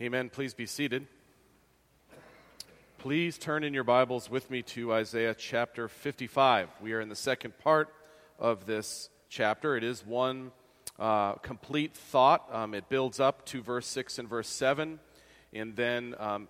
Amen. Please be seated. Please turn in your Bibles with me to Isaiah chapter 55. We are in the second part of this chapter. It is one uh, complete thought. Um, it builds up to verse 6 and verse 7, and then um,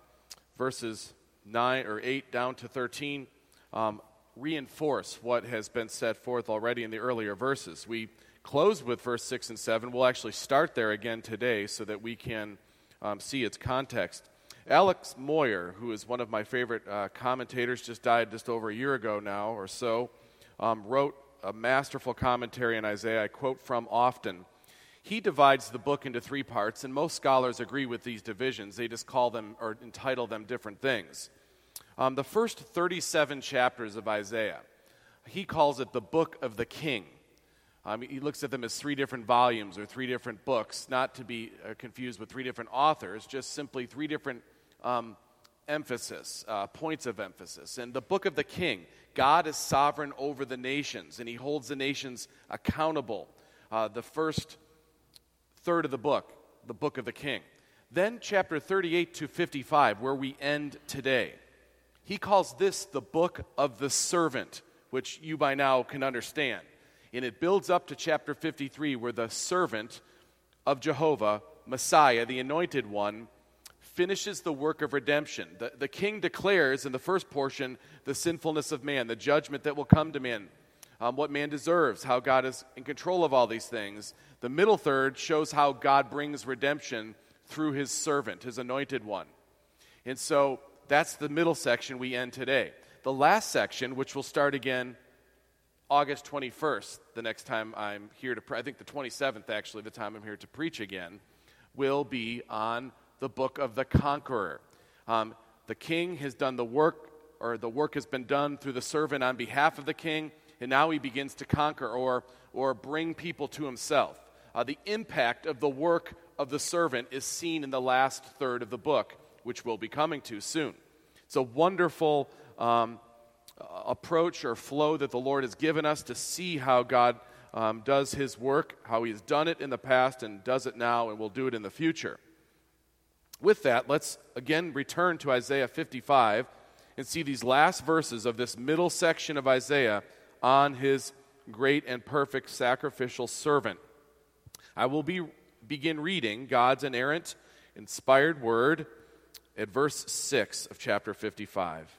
verses 9 or 8 down to 13 um, reinforce what has been set forth already in the earlier verses. We close with verse 6 and 7. We'll actually start there again today so that we can um, see its context. Alec Motyer, who is one of my favorite uh, commentators, just died just over a year ago now or so, um, wrote a masterful commentary on Isaiah I quote from often. He divides the book into three parts, and most scholars agree with these divisions. They just call them or entitle them different things. Um, the first 37 chapters of Isaiah, he calls it the book of the king. Um, he looks at them as three different volumes or three different books, not to be uh, confused with three different authors, just simply three different um, emphasis, uh, points of emphasis. And the book of the king, God is sovereign over the nations, and he holds the nations accountable. Uh, the first third of the book, the book of the king. Then, chapter 38 to 55, where we end today, he calls this the book of the servant, which you by now can understand. And it builds up to chapter 53, where the servant of Jehovah, Messiah, the anointed one, finishes the work of redemption. The, the king declares in the first portion the sinfulness of man, the judgment that will come to man, um, what man deserves, how God is in control of all these things. The middle third shows how God brings redemption through his servant, his anointed one. And so that's the middle section we end today. The last section, which will start again August 21st, the next time I'm here to, pre- I think the 27th actually, the time I'm here to preach again, will be on the book of the conqueror. Um, the king has done the work, or the work has been done through the servant on behalf of the king, and now he begins to conquer or, or bring people to himself. Uh, the impact of the work of the servant is seen in the last third of the book, which we'll be coming to soon. It's a wonderful um, approach or flow that the Lord has given us to see how God um, does his work, how he has done it in the past and does it now and will do it in the future. With that, let's again return to Isaiah 55 and see these last verses of this middle section of Isaiah on his great and perfect sacrificial servant. I will be, begin reading God's inerrant, inspired word at verse 6 of chapter 55.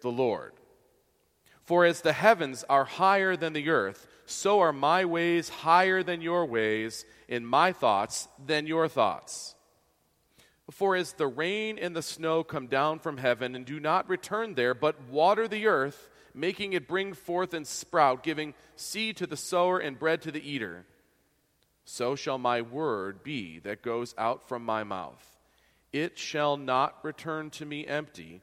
the Lord. For as the heavens are higher than the earth, so are my ways higher than your ways, and my thoughts than your thoughts. For as the rain and the snow come down from heaven and do not return there, but water the earth, making it bring forth and sprout, giving seed to the sower and bread to the eater, so shall my word be that goes out from my mouth. It shall not return to me empty,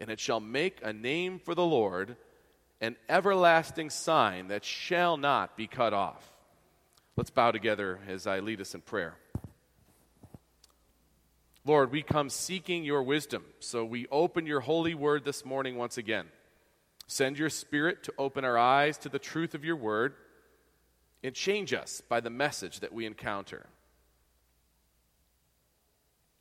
And it shall make a name for the Lord an everlasting sign that shall not be cut off. Let's bow together as I lead us in prayer. Lord, we come seeking your wisdom, so we open your holy word this morning once again. Send your spirit to open our eyes to the truth of your word and change us by the message that we encounter.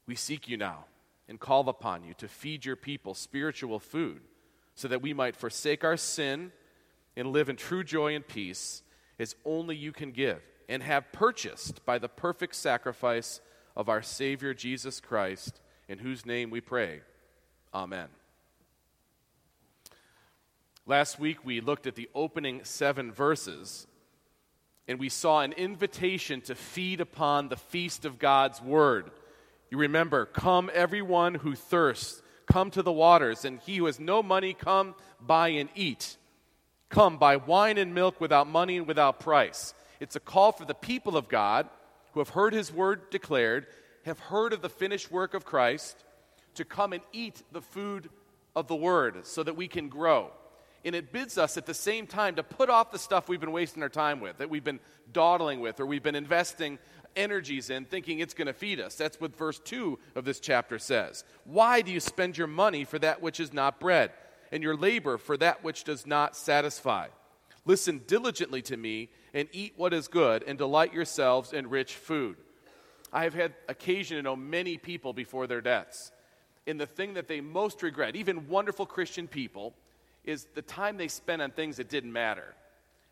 We seek you now and call upon you to feed your people spiritual food so that we might forsake our sin and live in true joy and peace as only you can give, and have purchased by the perfect sacrifice of our Savior Jesus Christ in whose name we pray. Amen. Last week we looked at the opening seven verses and we saw an invitation to feed upon the feast of God's word. You remember, come everyone who thirsts, come to the waters, and he who has no money, come buy and eat. Come buy wine and milk without money and without price. It's a call for the people of God who have heard his word declared, have heard of the finished work of Christ, to come and eat the food of the word so that we can grow. And it bids us at the same time to put off the stuff we've been wasting our time with, that we've been dawdling with, or we've been investing energies in, thinking it's going to feed us. That's what verse 2 of this chapter says. Why do you spend your money for that which is not bread, and your labor for that which does not satisfy? Listen diligently to me, and eat what is good, and delight yourselves in rich food. I have had occasion to know many people before their deaths. And the thing that they most regret, even wonderful Christian people, is the time they spent on things that didn't matter.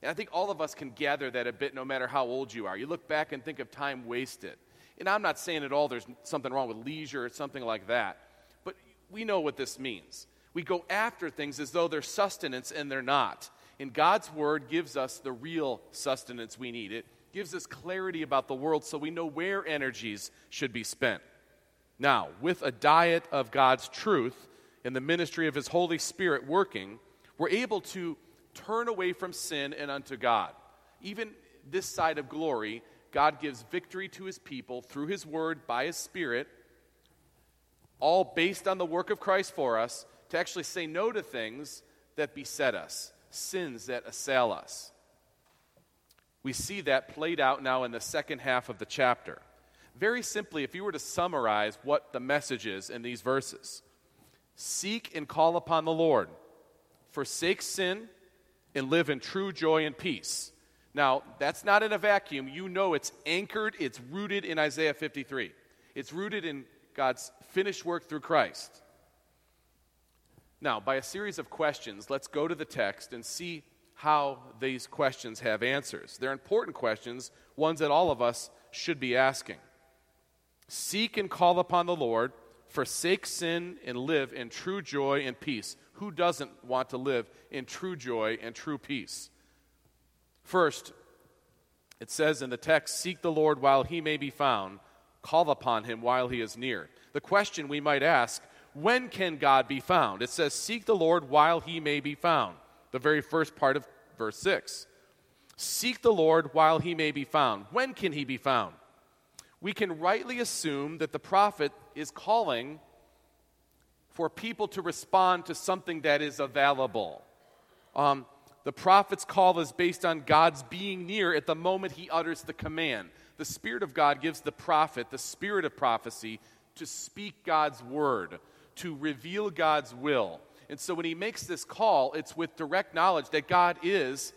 And I think all of us can gather that a bit no matter how old you are. You look back and think of time wasted. And I'm not saying at all there's something wrong with leisure or something like that, but we know what this means. We go after things as though they're sustenance and they're not. And God's word gives us the real sustenance we need. It gives us clarity about the world so we know where energies should be spent. Now, with a diet of God's truth and the ministry of His Holy Spirit working, we're able to turn away from sin and unto God. Even this side of glory, God gives victory to his people through his word by his spirit, all based on the work of Christ for us, to actually say no to things that beset us, sins that assail us. We see that played out now in the second half of the chapter. Very simply, if you were to summarize what the message is in these verses, seek and call upon the Lord forsake sin, and live in true joy and peace. Now, that's not in a vacuum. You know it's anchored, it's rooted in Isaiah 53. It's rooted in God's finished work through Christ. Now, by a series of questions, let's go to the text and see how these questions have answers. They're important questions, ones that all of us should be asking. Seek and call upon the Lord, forsake sin, and live in true joy and peace. Who doesn't want to live in true joy and true peace? First, it says in the text, Seek the Lord while he may be found, call upon him while he is near. The question we might ask, when can God be found? It says, Seek the Lord while he may be found. The very first part of verse 6. Seek the Lord while he may be found. When can he be found? We can rightly assume that the prophet is calling for people to respond to something that is available. Um, the prophet's call is based on God's being near at the moment he utters the command. The Spirit of God gives the prophet the spirit of prophecy to speak God's word, to reveal God's will. And so when he makes this call, it's with direct knowledge that God is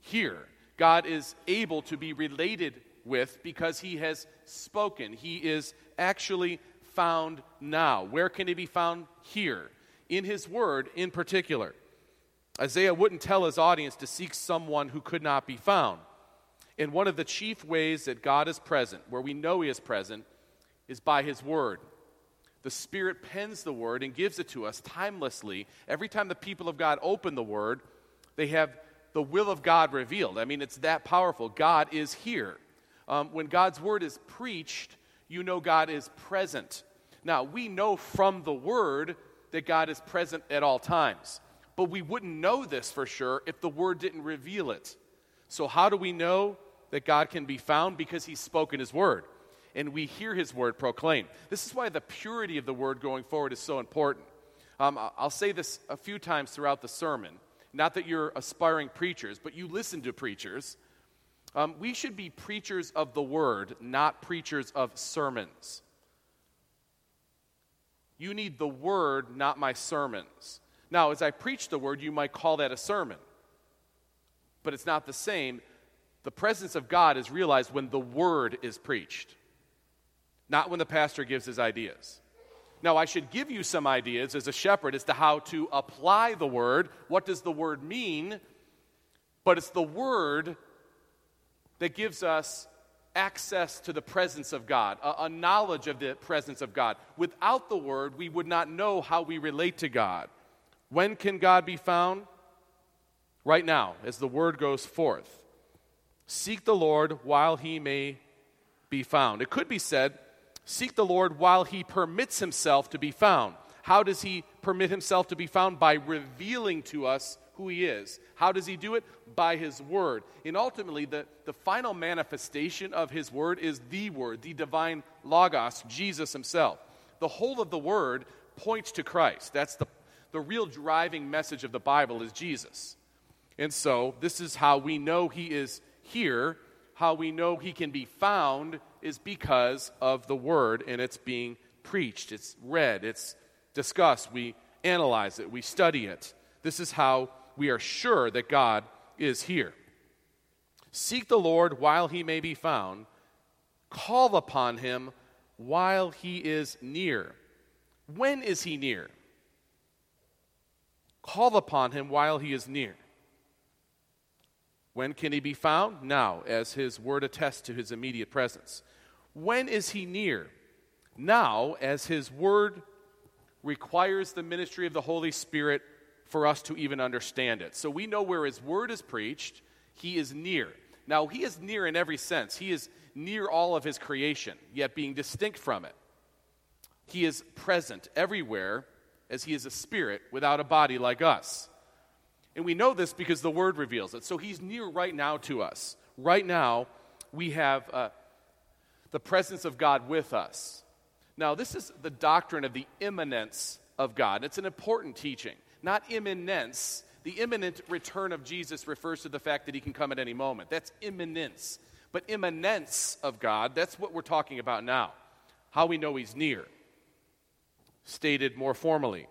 here. God is able to be related with because he has spoken. He is actually found now? Where can he be found? Here, in his word in particular. Isaiah wouldn't tell his audience to seek someone who could not be found. And one of the chief ways that God is present, where we know he is present, is by his word. The Spirit pens the word and gives it to us timelessly. Every time the people of God open the word, they have the will of God revealed. I mean, it's that powerful. God is here. Um, when God's word is preached, you know God is present. Now, we know from the Word that God is present at all times, but we wouldn't know this for sure if the Word didn't reveal it. So, how do we know that God can be found? Because He's spoken His Word, and we hear His Word proclaimed. This is why the purity of the Word going forward is so important. Um, I'll say this a few times throughout the sermon. Not that you're aspiring preachers, but you listen to preachers. Um, we should be preachers of the word, not preachers of sermons. You need the word, not my sermons. Now, as I preach the word, you might call that a sermon, but it's not the same. The presence of God is realized when the word is preached, not when the pastor gives his ideas. Now, I should give you some ideas as a shepherd as to how to apply the word. What does the word mean? But it's the word that gives us access to the presence of God, a, a, knowledge of the presence of God. Without the Word, we would not know how we relate to God. When can God be found? Right now, as the Word goes forth. Seek the Lord while He may be found. It could be said, Seek the Lord while He permits Himself to be found. How does He permit Himself to be found? By revealing to us who he is. How does he do it? By his word. And ultimately, the, the final manifestation of his word is the word, the divine Logos, Jesus himself. The whole of the word points to Christ. That's the, the real driving message of the Bible is Jesus. And so, this is how we know he is here. How we know he can be found is because of the word and it's being preached, it's read, it's discussed, we analyze it, we study it. This is how we are sure that God is here. Seek the Lord while he may be found, call upon him while he is near. When is he near? Call upon him while he is near. When can he be found? Now, as his word attests to his immediate presence. When is he near? Now, as his word requires the ministry of the Holy Spirit for us to even understand it. So we know where his word is preached, he is near. Now, he is near in every sense. He is near all of his creation, yet being distinct from it. He is present everywhere as he is a spirit without a body like us. And we know this because the word reveals it. So he's near right now to us. Right now, we have uh, the presence of God with us. Now, this is the doctrine of the immanence of God. It's an important teaching not imminence. The imminent return of Jesus refers to the fact that he can come at any moment. That's imminence. But immanence of God, that's what we're talking about now. How we know he's near. Stated more formally,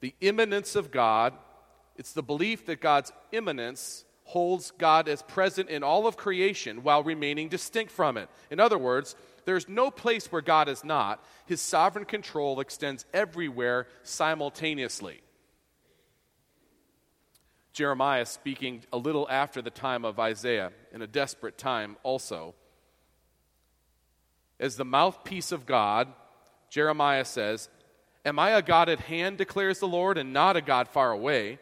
the immanence of God, it's the belief that God's immanence holds God as present in all of creation while remaining distinct from it. In other words, there's no place where God is not. His sovereign control extends everywhere simultaneously. Jeremiah speaking a little after the time of Isaiah, in a desperate time also. As the mouthpiece of God, Jeremiah says, Am I a God at hand, declares the Lord, and not a God far away?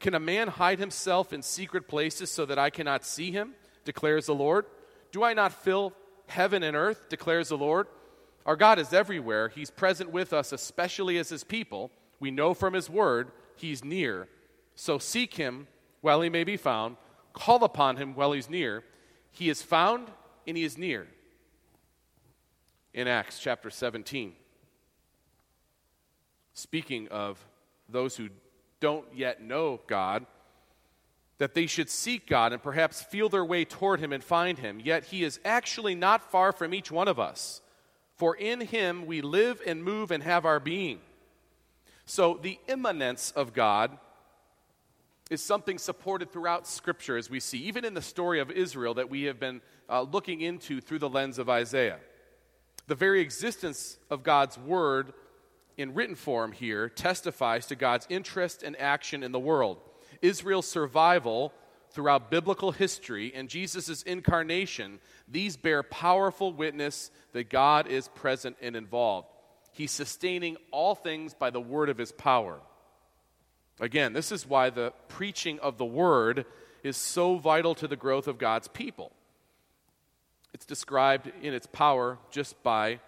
Can a man hide himself in secret places so that I cannot see him, declares the Lord? Do I not fill heaven and earth, declares the Lord? Our God is everywhere. He's present with us, especially as his people. We know from his word he's near so seek him while he may be found, call upon him while he's near. He is found and he is near. In Acts chapter 17, speaking of those who don't yet know God, that they should seek God and perhaps feel their way toward him and find him. Yet he is actually not far from each one of us. For in him we live and move and have our being. So the immanence of God is something supported throughout Scripture, as we see, even in the story of Israel that we have been uh, looking into through the lens of Isaiah. The very existence of God's Word in written form here testifies to God's interest and action in the world. Israel's survival throughout biblical history and Jesus' incarnation, these bear powerful witness that God is present and involved. He's sustaining all things by the word of his power. Again, this is why the preaching of the word is so vital to the growth of God's people. It's described in its power just by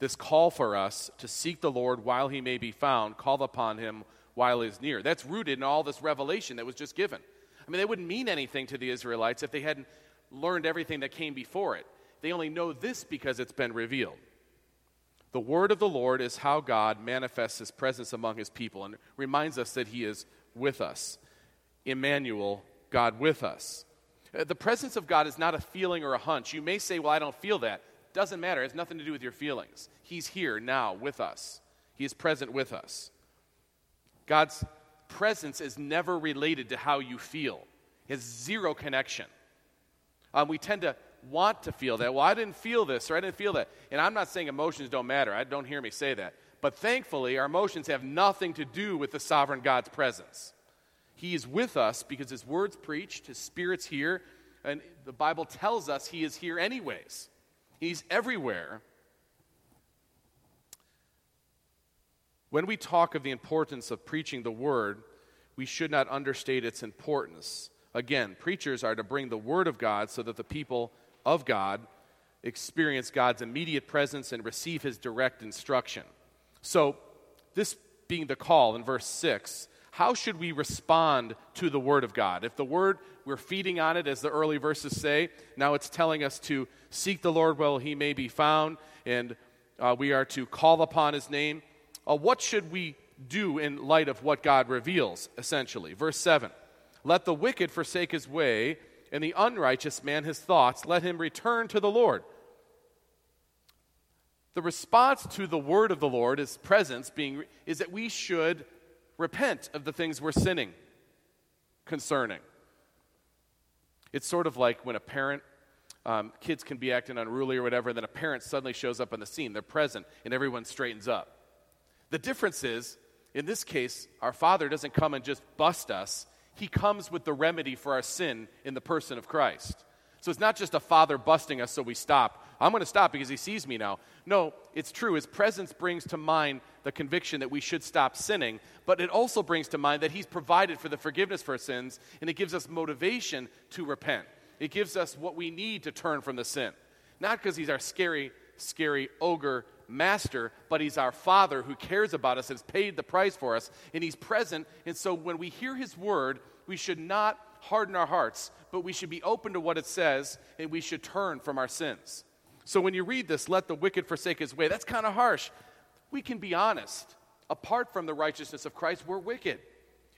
this call for us to seek the Lord while he may be found, call upon him while he is near. That's rooted in all this revelation that was just given. I mean, they wouldn't mean anything to the Israelites if they hadn't learned everything that came before it. They only know this because it's been revealed. The word of the Lord is how God manifests his presence among his people and reminds us that he is with us. Emmanuel, God with us. Uh, the presence of God is not a feeling or a hunch. You may say, Well, I don't feel that. Doesn't matter. It has nothing to do with your feelings. He's here now with us, He is present with us. God's presence is never related to how you feel, it has zero connection. Um, we tend to want to feel that. Well, I didn't feel this or I didn't feel that. And I'm not saying emotions don't matter. I don't hear me say that. But thankfully, our emotions have nothing to do with the sovereign God's presence. He is with us because his word's preached, his spirit's here. and the Bible tells us he is here anyways. He's everywhere. When we talk of the importance of preaching the word, we should not understate its importance. Again, preachers are to bring the word of God so that the people of God experience God's immediate presence and receive his direct instruction. So, this being the call in verse 6, how should we respond to the Word of God? If the Word, we're feeding on it, as the early verses say, now it's telling us to seek the Lord while He may be found, and uh, we are to call upon His name. Uh, what should we do in light of what God reveals, essentially? Verse 7 Let the wicked forsake his way, and the unrighteous man his thoughts. Let him return to the Lord. The response to the word of the Lord, his presence being, is that we should repent of the things we're sinning concerning. It's sort of like when a parent, um, kids can be acting unruly or whatever, and then a parent suddenly shows up on the scene. They're present, and everyone straightens up. The difference is, in this case, our Father doesn't come and just bust us, He comes with the remedy for our sin in the person of Christ. So it's not just a father busting us so we stop. I'm going to stop because he sees me now. No, it's true. His presence brings to mind the conviction that we should stop sinning, but it also brings to mind that he's provided for the forgiveness for our sins, and it gives us motivation to repent. It gives us what we need to turn from the sin. Not because he's our scary, scary ogre master, but he's our father who cares about us has paid the price for us, and he's present. And so when we hear his word, we should not harden our hearts, but we should be open to what it says and we should turn from our sins. So when you read this, let the wicked forsake his way, that's kind of harsh. We can be honest. Apart from the righteousness of Christ, we're wicked.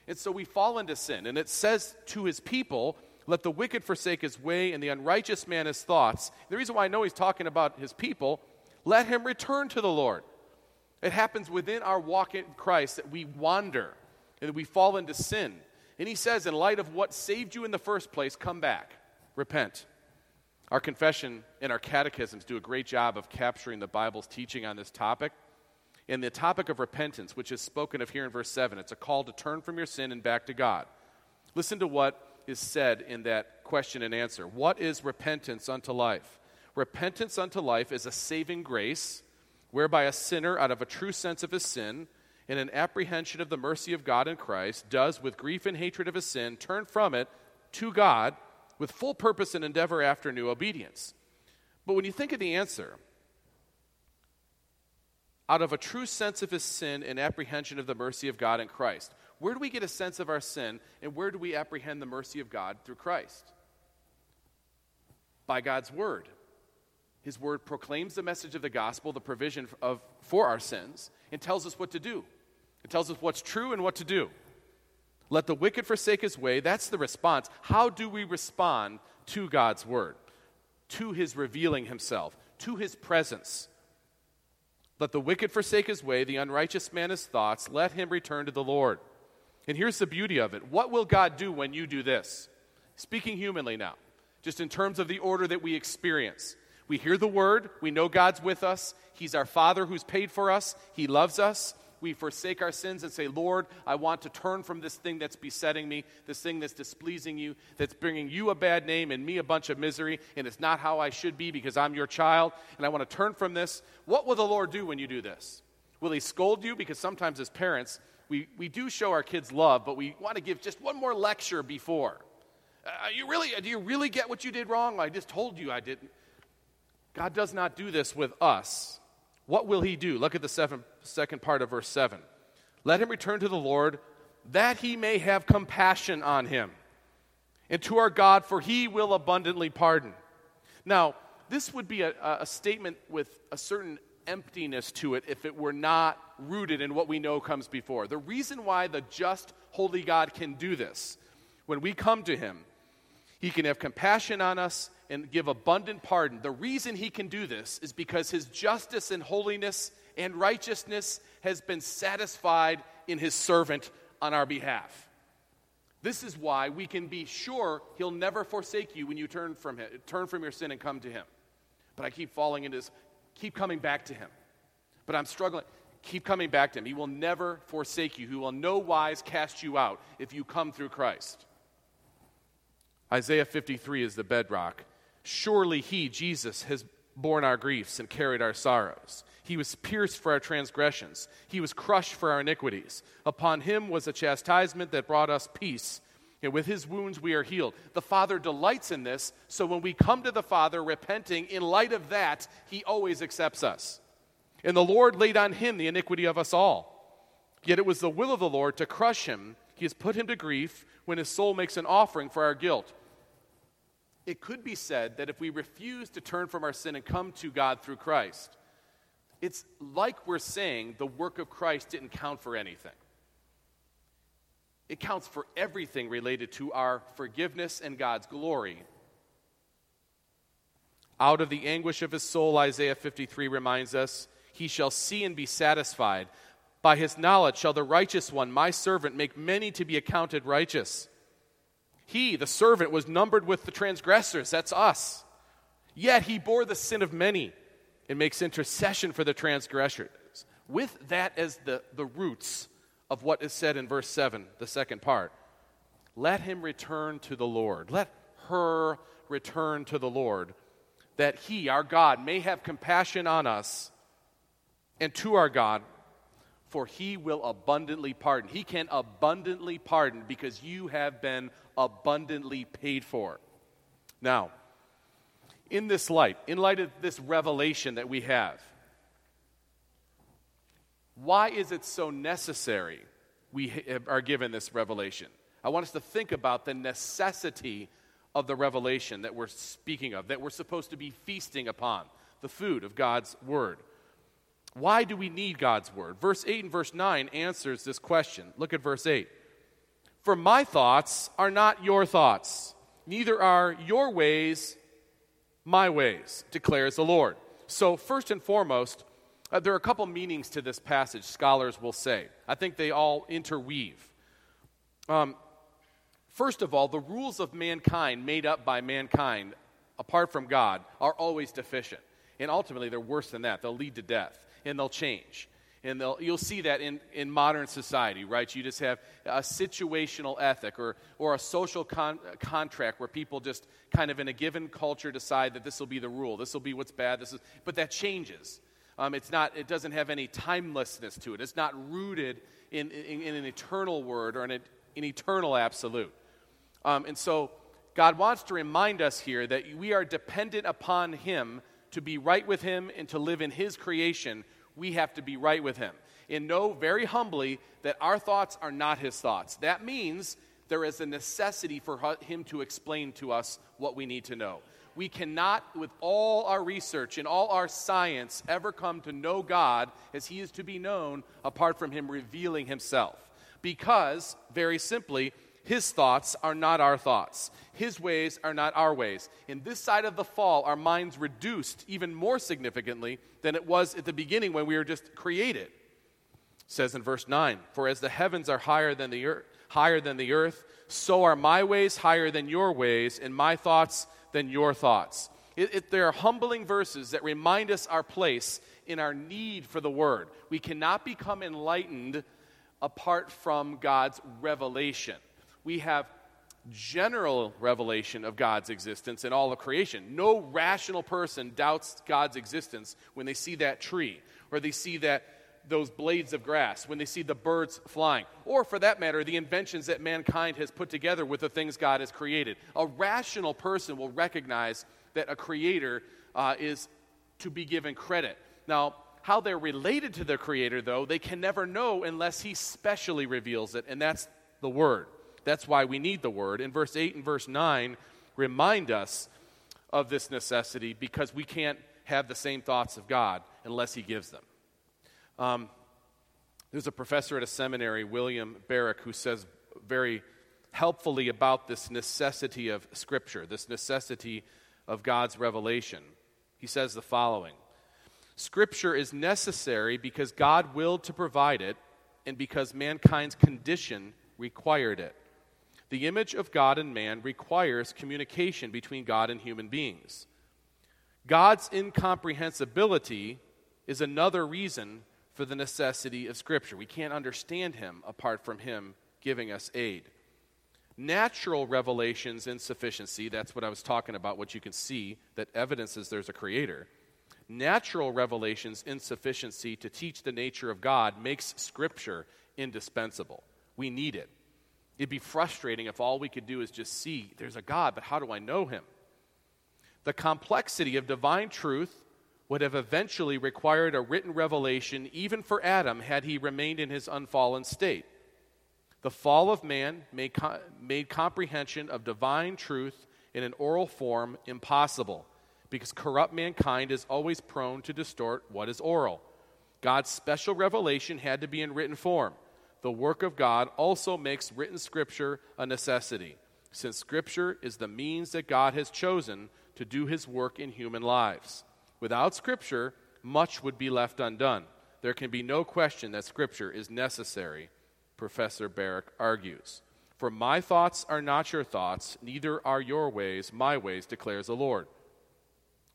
And so we fall into sin. And it says to his people, let the wicked forsake his way and the unrighteous man his thoughts. The reason why I know he's talking about his people, let him return to the Lord. It happens within our walk in Christ that we wander and that we fall into sin. And he says, in light of what saved you in the first place, come back, repent. Our confession and our catechisms do a great job of capturing the Bible's teaching on this topic. And the topic of repentance, which is spoken of here in verse 7, it's a call to turn from your sin and back to God. Listen to what is said in that question and answer. What is repentance unto life? Repentance unto life is a saving grace whereby a sinner, out of a true sense of his sin, in an apprehension of the mercy of God in Christ, does, with grief and hatred of his sin, turn from it to God with full purpose and endeavor after new obedience. But when you think of the answer, out of a true sense of his sin and apprehension of the mercy of God in Christ, where do we get a sense of our sin and where do we apprehend the mercy of God through Christ? By God's word. His word proclaims the message of the gospel, the provision of, for our sins, and tells us what to do. It tells us what's true and what to do. Let the wicked forsake his way. That's the response. How do we respond to God's word, to his revealing himself, to his presence? Let the wicked forsake his way, the unrighteous man his thoughts. Let him return to the Lord. And here's the beauty of it. What will God do when you do this? Speaking humanly now, just in terms of the order that we experience. We hear the word, we know God's with us, He's our Father who's paid for us, He loves us. We forsake our sins and say, Lord, I want to turn from this thing that's besetting me, this thing that's displeasing you, that's bringing you a bad name and me a bunch of misery, and it's not how I should be because I'm your child, and I want to turn from this. What will the Lord do when you do this? Will He scold you? Because sometimes as parents, we, we do show our kids love, but we want to give just one more lecture before. Uh, you really, do you really get what you did wrong? I just told you I didn't. God does not do this with us. What will he do? Look at the seven, second part of verse 7. Let him return to the Lord, that he may have compassion on him, and to our God, for he will abundantly pardon. Now, this would be a, a statement with a certain emptiness to it if it were not rooted in what we know comes before. The reason why the just, holy God can do this, when we come to him, he can have compassion on us and give abundant pardon. The reason he can do this is because his justice and holiness and righteousness has been satisfied in his servant on our behalf. This is why we can be sure he'll never forsake you when you turn from him, turn from your sin and come to him. But I keep falling into this, keep coming back to him. But I'm struggling. Keep coming back to him. He will never forsake you. He will no wise cast you out if you come through Christ. Isaiah 53 is the bedrock. Surely he, Jesus, has borne our griefs and carried our sorrows. He was pierced for our transgressions, he was crushed for our iniquities. Upon him was a chastisement that brought us peace. And with his wounds we are healed. The Father delights in this, so when we come to the Father repenting, in light of that, he always accepts us. And the Lord laid on him the iniquity of us all. Yet it was the will of the Lord to crush him. He has put him to grief when his soul makes an offering for our guilt. It could be said that if we refuse to turn from our sin and come to God through Christ, it's like we're saying the work of Christ didn't count for anything. It counts for everything related to our forgiveness and God's glory. Out of the anguish of his soul, Isaiah 53 reminds us, he shall see and be satisfied. By his knowledge shall the righteous one, my servant, make many to be accounted righteous. He, the servant, was numbered with the transgressors. That's us. Yet he bore the sin of many and makes intercession for the transgressors. With that as the, the roots of what is said in verse 7, the second part, let him return to the Lord. Let her return to the Lord, that he, our God, may have compassion on us and to our God for he will abundantly pardon. He can abundantly pardon because you have been abundantly paid for. Now, in this light, in light of this revelation that we have, why is it so necessary we are given this revelation? I want us to think about the necessity of the revelation that we're speaking of, that we're supposed to be feasting upon, the food of God's Word. Why do we need God's word? Verse 8 and verse 9 answers this question. Look at verse 8. For my thoughts are not your thoughts, neither are your ways my ways, declares the Lord. So, first and foremost, uh, there are a couple meanings to this passage, scholars will say. I think they all interweave. Um, first of all, the rules of mankind made up by mankind, apart from God, are always deficient. And ultimately, they're worse than that. They'll lead to death and they'll change. And you'll see that in, in modern society, right? You just have a situational ethic or, or a social con- contract where people just kind of in a given culture decide that this will be the rule, this will be what's bad, this is, but that changes. Um, it's not, it doesn't have any timelessness to it. It's not rooted in, in, in an eternal word or an, an eternal absolute. Um, and so God wants to remind us here that we are dependent upon Him to be right with Him and to live in His creation we have to be right with Him. And know very humbly that our thoughts are not His thoughts. That means there is a necessity for Him to explain to us what we need to know. We cannot, with all our research and all our science, ever come to know God as He is to be known apart from Him revealing Himself. Because, very simply, his thoughts are not our thoughts. His ways are not our ways. In this side of the fall, our minds reduced even more significantly than it was at the beginning when we were just created. It says in verse 9, For as the heavens are higher than the earth, higher than the earth, so are my ways higher than your ways, and my thoughts than your thoughts. It, it, there are humbling verses that remind us our place in our need for the word. We cannot become enlightened apart from God's revelation we have general revelation of God's existence in all of creation. No rational person doubts God's existence when they see that tree or they see that those blades of grass, when they see the birds flying, or for that matter, the inventions that mankind has put together with the things God has created. A rational person will recognize that a creator uh, is to be given credit. Now, how they're related to the creator, though, they can never know unless he specially reveals it, and that's the word. That's why we need the word. In verse 8 and verse 9 remind us of this necessity because we can't have the same thoughts of God unless He gives them. Um, there's a professor at a seminary, William Barrick, who says very helpfully about this necessity of Scripture, this necessity of God's revelation. He says the following Scripture is necessary because God willed to provide it and because mankind's condition required it. The image of God in man requires communication between God and human beings. God's incomprehensibility is another reason for the necessity of Scripture. We can't understand Him apart from Him giving us aid. Natural revelation's insufficiency, that's what I was talking about, what you can see that evidences there's a creator. Natural revelation's insufficiency to teach the nature of God makes Scripture indispensable. We need it. It'd be frustrating if all we could do is just see there's a God, but how do I know him? The complexity of divine truth would have eventually required a written revelation even for Adam had he remained in his unfallen state. The fall of man made, made comprehension of divine truth in an oral form impossible because corrupt mankind is always prone to distort what is oral. God's special revelation had to be in written form the work of God also makes written scripture a necessity, since scripture is the means that God has chosen to do his work in human lives. Without scripture, much would be left undone. There can be no question that scripture is necessary, Professor Barrick argues. For my thoughts are not your thoughts, neither are your ways my ways, declares the Lord.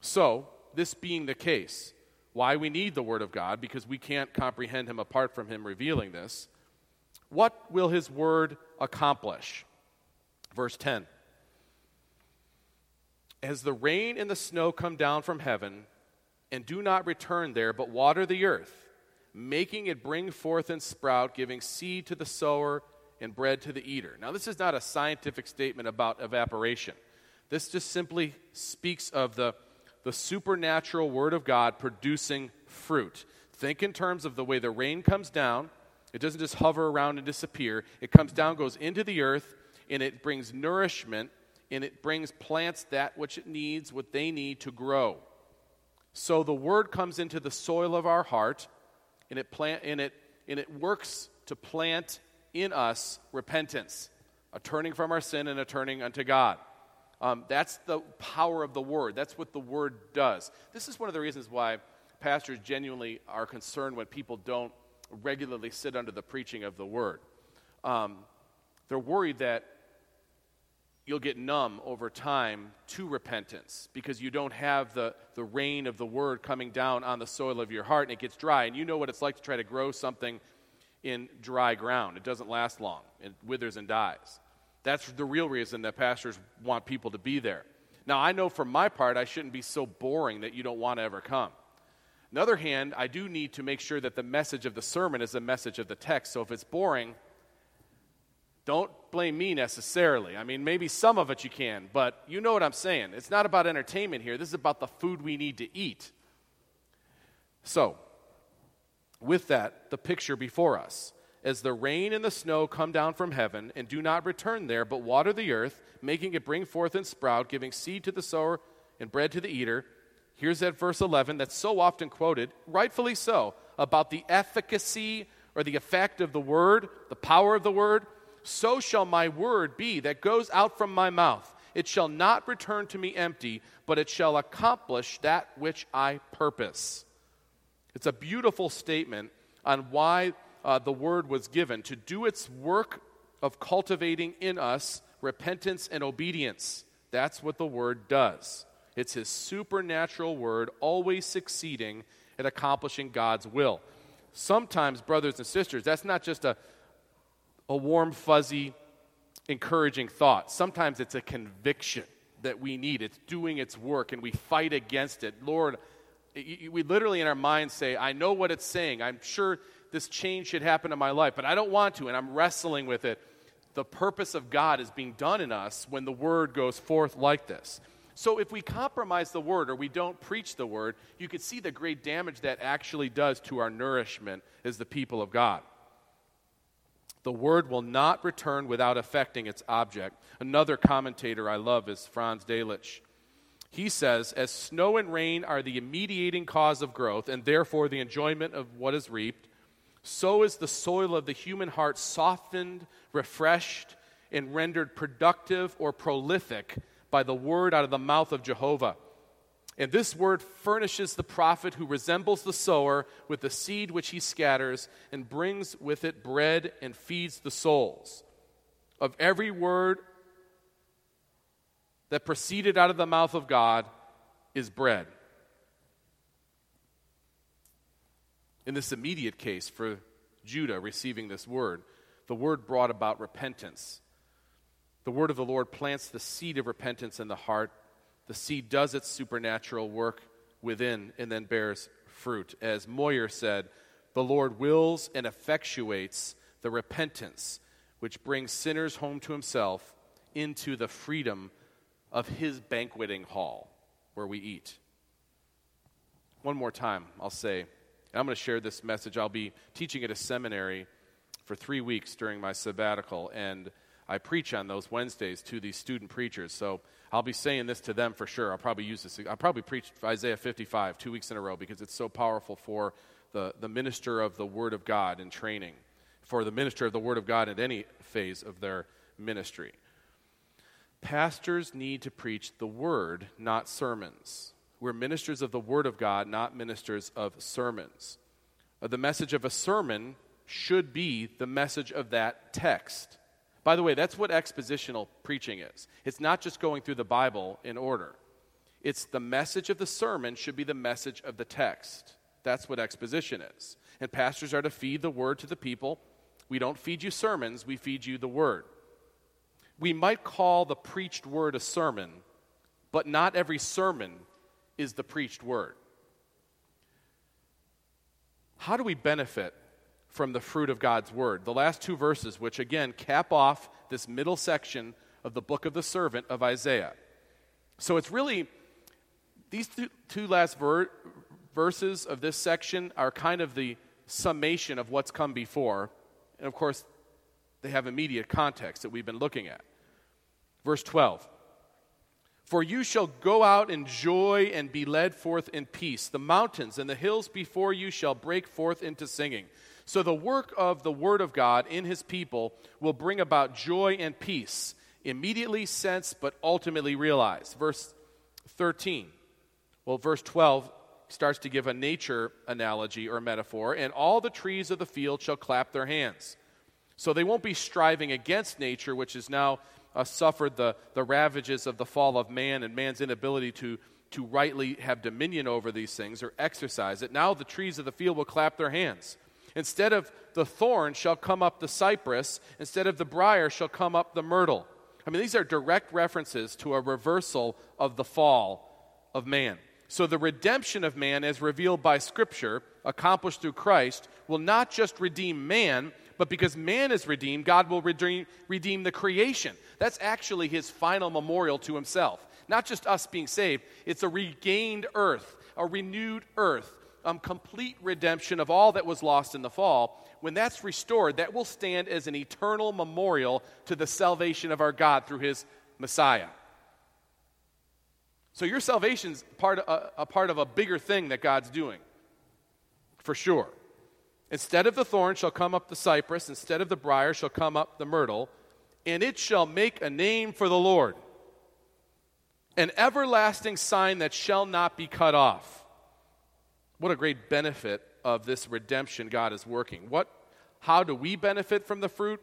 So, this being the case, why we need the Word of God, because we can't comprehend Him apart from Him revealing this, what will his word accomplish? Verse 10 As the rain and the snow come down from heaven, and do not return there, but water the earth, making it bring forth and sprout, giving seed to the sower and bread to the eater. Now, this is not a scientific statement about evaporation. This just simply speaks of the, the supernatural Word of God producing fruit. Think in terms of the way the rain comes down it doesn't just hover around and disappear. It comes down, goes into the earth, and it brings nourishment, and it brings plants that which it needs, what they need to grow. So the word comes into the soil of our heart, and it plant and it and it works to plant in us repentance, a turning from our sin and a turning unto God. Um, that's the power of the word. That's what the word does. This is one of the reasons why pastors genuinely are concerned when people don't regularly sit under the preaching of the word. Um, they're worried that you'll get numb over time to repentance because you don't have the, the rain of the word coming down on the soil of your heart and it gets dry. And you know what it's like to try to grow something in dry ground. It doesn't last long, it withers and dies. That's the real reason that pastors want people to be there. Now, I know for my part, I shouldn't be so boring that you don't want to ever come. On the other hand, I do need to make sure that the message of the sermon is the message of the text. So if it's boring, don't blame me necessarily. I mean, maybe some of it you can, but you know what I'm saying. It's not about entertainment here. This is about the food we need to eat. So, with that, the picture before us. As the rain and the snow come down from heaven and do not return there, but water the earth, making it bring forth and sprout, giving seed to the sower and bread to the eater, Here's that verse 11 that's so often quoted, rightfully so, about the efficacy or the effect of the word, the power of the word. So shall my word be that goes out from my mouth. It shall not return to me empty, but it shall accomplish that which I purpose. It's a beautiful statement on why uh, the word was given to do its work of cultivating in us repentance and obedience. That's what the word does. It's his supernatural word, always succeeding at accomplishing God's will. Sometimes, brothers and sisters, that's not just a, a warm, fuzzy, encouraging thought. Sometimes it's a conviction that we need. It's doing its work, and we fight against it. Lord, we literally in our minds say, I know what it's saying. I'm sure this change should happen in my life, but I don't want to, and I'm wrestling with it. The purpose of God is being done in us when the word goes forth like this. So if we compromise the word or we don't preach the word, you can see the great damage that actually does to our nourishment as the people of God. The word will not return without affecting its object. Another commentator I love is Franz Delitzsch. He says, as snow and rain are the mediating cause of growth and therefore the enjoyment of what is reaped, so is the soil of the human heart softened, refreshed, and rendered productive or prolific by the word out of the mouth of Jehovah. And this word furnishes the prophet who resembles the sower with the seed which he scatters and brings with it bread and feeds the souls. Of every word that proceeded out of the mouth of God is bread. In this immediate case for Judah receiving this word, the word brought about repentance The word of the Lord plants the seed of repentance in the heart. The seed does its supernatural work within and then bears fruit. As Motyer said, the Lord wills and effectuates the repentance which brings sinners home to himself into the freedom of his banqueting hall where we eat. One more time, I'll say, I'm going to share this message. I'll be teaching at a seminary for three weeks during my sabbatical, and I preach on those Wednesdays to these student preachers. So I'll be saying this to them for sure. I'll probably use this. I'll probably preach Isaiah 55 two weeks in a row because it's so powerful for the, the minister of the Word of God in training, for the minister of the Word of God at any phase of their ministry. Pastors need to preach the Word, not sermons. We're ministers of the Word of God, not ministers of sermons. Uh, the message of a sermon should be the message of that text. By the way, that's what expositional preaching is. It's not just going through the Bible in order. It's the message of the sermon should be the message of the text. That's what exposition is. And pastors are to feed the word to the people. We don't feed you sermons, we feed you the word. We might call the preached word a sermon, but not every sermon is the preached word. How do we benefit from the fruit of God's word? The last two verses, which again cap off this middle section of the book of the servant of Isaiah. So it's really, these two, two last ver- verses of this section are kind of the summation of what's come before. And of course, they have immediate context that we've been looking at. Verse 12 for you shall go out in joy and be led forth in peace. The mountains and the hills before you shall break forth into singing. So the work of the Word of God in His people will bring about joy and peace, immediately sensed but ultimately realized. Verse 13. Well, verse 12 starts to give a nature analogy or metaphor, and all the trees of the field shall clap their hands. So they won't be striving against nature, which is now uh, suffered the, the ravages of the fall of man and man's inability to, to rightly have dominion over these things or exercise it, now the trees of the field will clap their hands. Instead of the thorn shall come up the cypress, instead of the brier shall come up the myrtle. I mean, these are direct references to a reversal of the fall of man. So the redemption of man, as revealed by Scripture, accomplished through Christ, will not just redeem man, but because man is redeemed, God will redeem, redeem the creation. That's actually his final memorial to himself. Not just us being saved, it's a regained earth, a renewed earth, um, complete redemption of all that was lost in the fall. When that's restored, that will stand as an eternal memorial to the salvation of our God through his Messiah. So your salvation's part, a, a part of a bigger thing that God's doing, for sure. Instead of the thorn shall come up the cypress, instead of the brier shall come up the myrtle, and it shall make a name for the Lord, an everlasting sign that shall not be cut off. What a great benefit of this redemption God is working. What, how do we benefit from the fruit?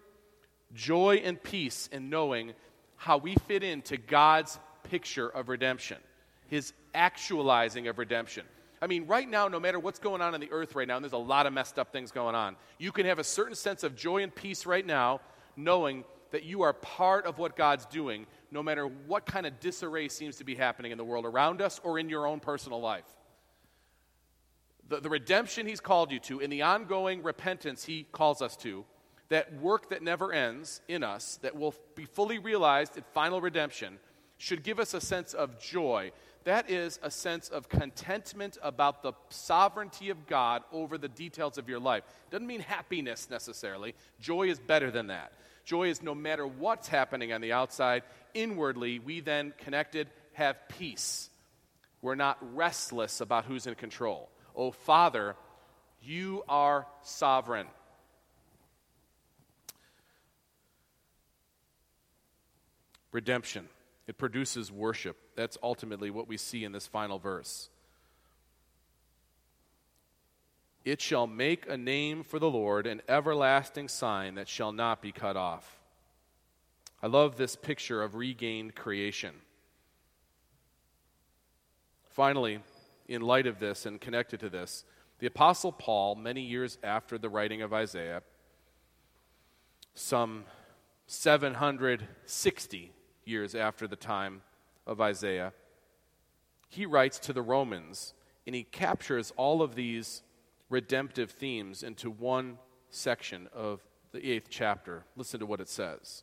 Joy and peace in knowing how we fit into God's picture of redemption, His actualizing of redemption. I mean, right now, no matter what's going on in the earth right now, and there's a lot of messed up things going on, you can have a certain sense of joy and peace right now, knowing that you are part of what God's doing, no matter what kind of disarray seems to be happening in the world around us or in your own personal life. The, the redemption He's called you to, and the ongoing repentance He calls us to, that work that never ends in us, that will be fully realized in final redemption, should give us a sense of joy that is a sense of contentment about the sovereignty of God over the details of your life. Doesn't mean happiness necessarily. Joy is better than that. Joy is no matter what's happening on the outside, inwardly, we then connected have peace. We're not restless about who's in control. Oh, Father, you are sovereign. Redemption. It produces worship. That's ultimately what we see in this final verse. It shall make a name for the Lord, an everlasting sign that shall not be cut off. I love this picture of regained creation. Finally, in light of this and connected to this, the Apostle Paul, many years after the writing of Isaiah, some 760 years after the time of Isaiah, he writes to the Romans and he captures all of these redemptive themes into one section of the eighth chapter. Listen to what it says.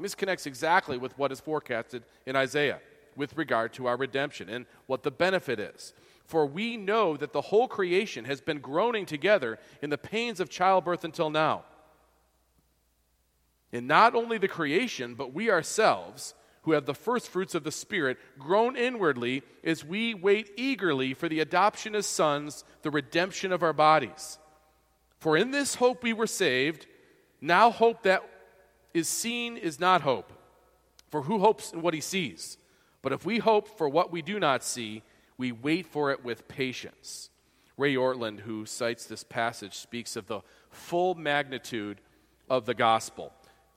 This connects exactly with what is forecasted in Isaiah with regard to our redemption and what the benefit is. For we know that the whole creation has been groaning together in the pains of childbirth until now. And not only the creation, but we ourselves, who have the first fruits of the Spirit, groan inwardly as we wait eagerly for the adoption as sons, the redemption of our bodies. For in this hope we were saved. Now, hope that is seen is not hope. For who hopes in what he sees? But if we hope for what we do not see, we wait for it with patience. Ray Ortlund, who cites this passage, speaks of the full magnitude of the gospel.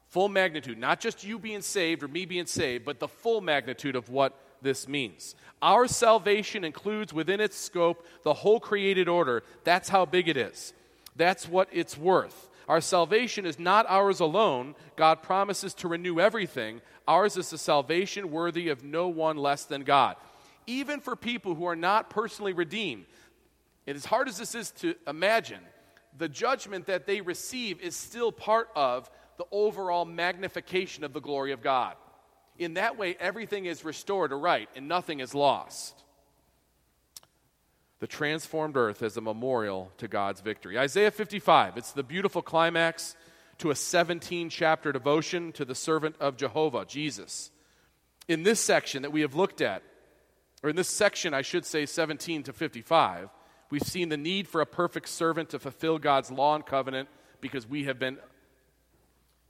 Full magnitude, not just you being saved or me being saved, but the full magnitude of what this means. Our salvation includes within its scope the whole created order. That's how big it is. That's what it's worth. Our salvation is not ours alone. God promises to renew everything. Ours is a salvation worthy of no one less than God. Even for people who are not personally redeemed, and as hard as this is to imagine, the judgment that they receive is still part of the overall magnification of the glory of God. In that way, everything is restored right, and nothing is lost. The transformed earth as a memorial to God's victory. Isaiah 55, it's the beautiful climax to a 17 chapter devotion to the servant of Jehovah, Jesus. In this section that we have looked at, or in this section, I should say 17 to 55, we've seen the need for a perfect servant to fulfill God's law and covenant because we have been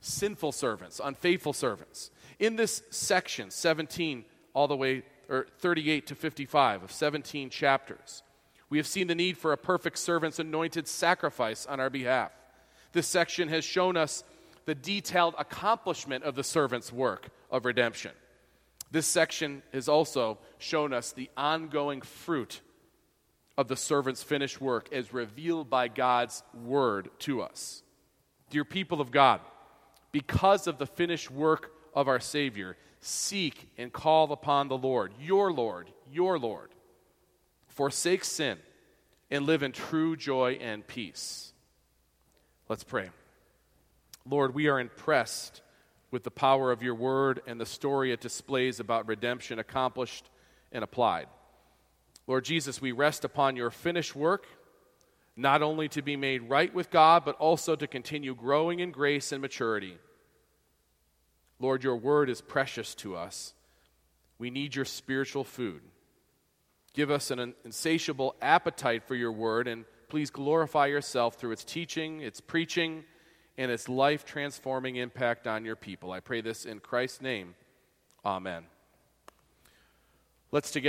sinful servants, unfaithful servants. In this section, 17 all the way, or 38 to 55 of 17 chapters, we have seen the need for a perfect servant's anointed sacrifice on our behalf. This section has shown us the detailed accomplishment of the servant's work of redemption. This section has also shown us the ongoing fruit of the servant's finished work as revealed by God's word to us. Dear people of God, because of the finished work of our Savior, seek and call upon the Lord, your Lord, your Lord. Forsake sin and live in true joy and peace. Let's pray. Lord, we are impressed with the power of your word and the story it displays about redemption accomplished and applied. Lord Jesus, we rest upon your finished work not only to be made right with God, but also to continue growing in grace and maturity. Lord, your word is precious to us. We need your spiritual food. Give us an insatiable appetite for your word, and please glorify yourself through its teaching, its preaching, and its life transforming impact on your people. I pray this in Christ's name. Amen. Let's together.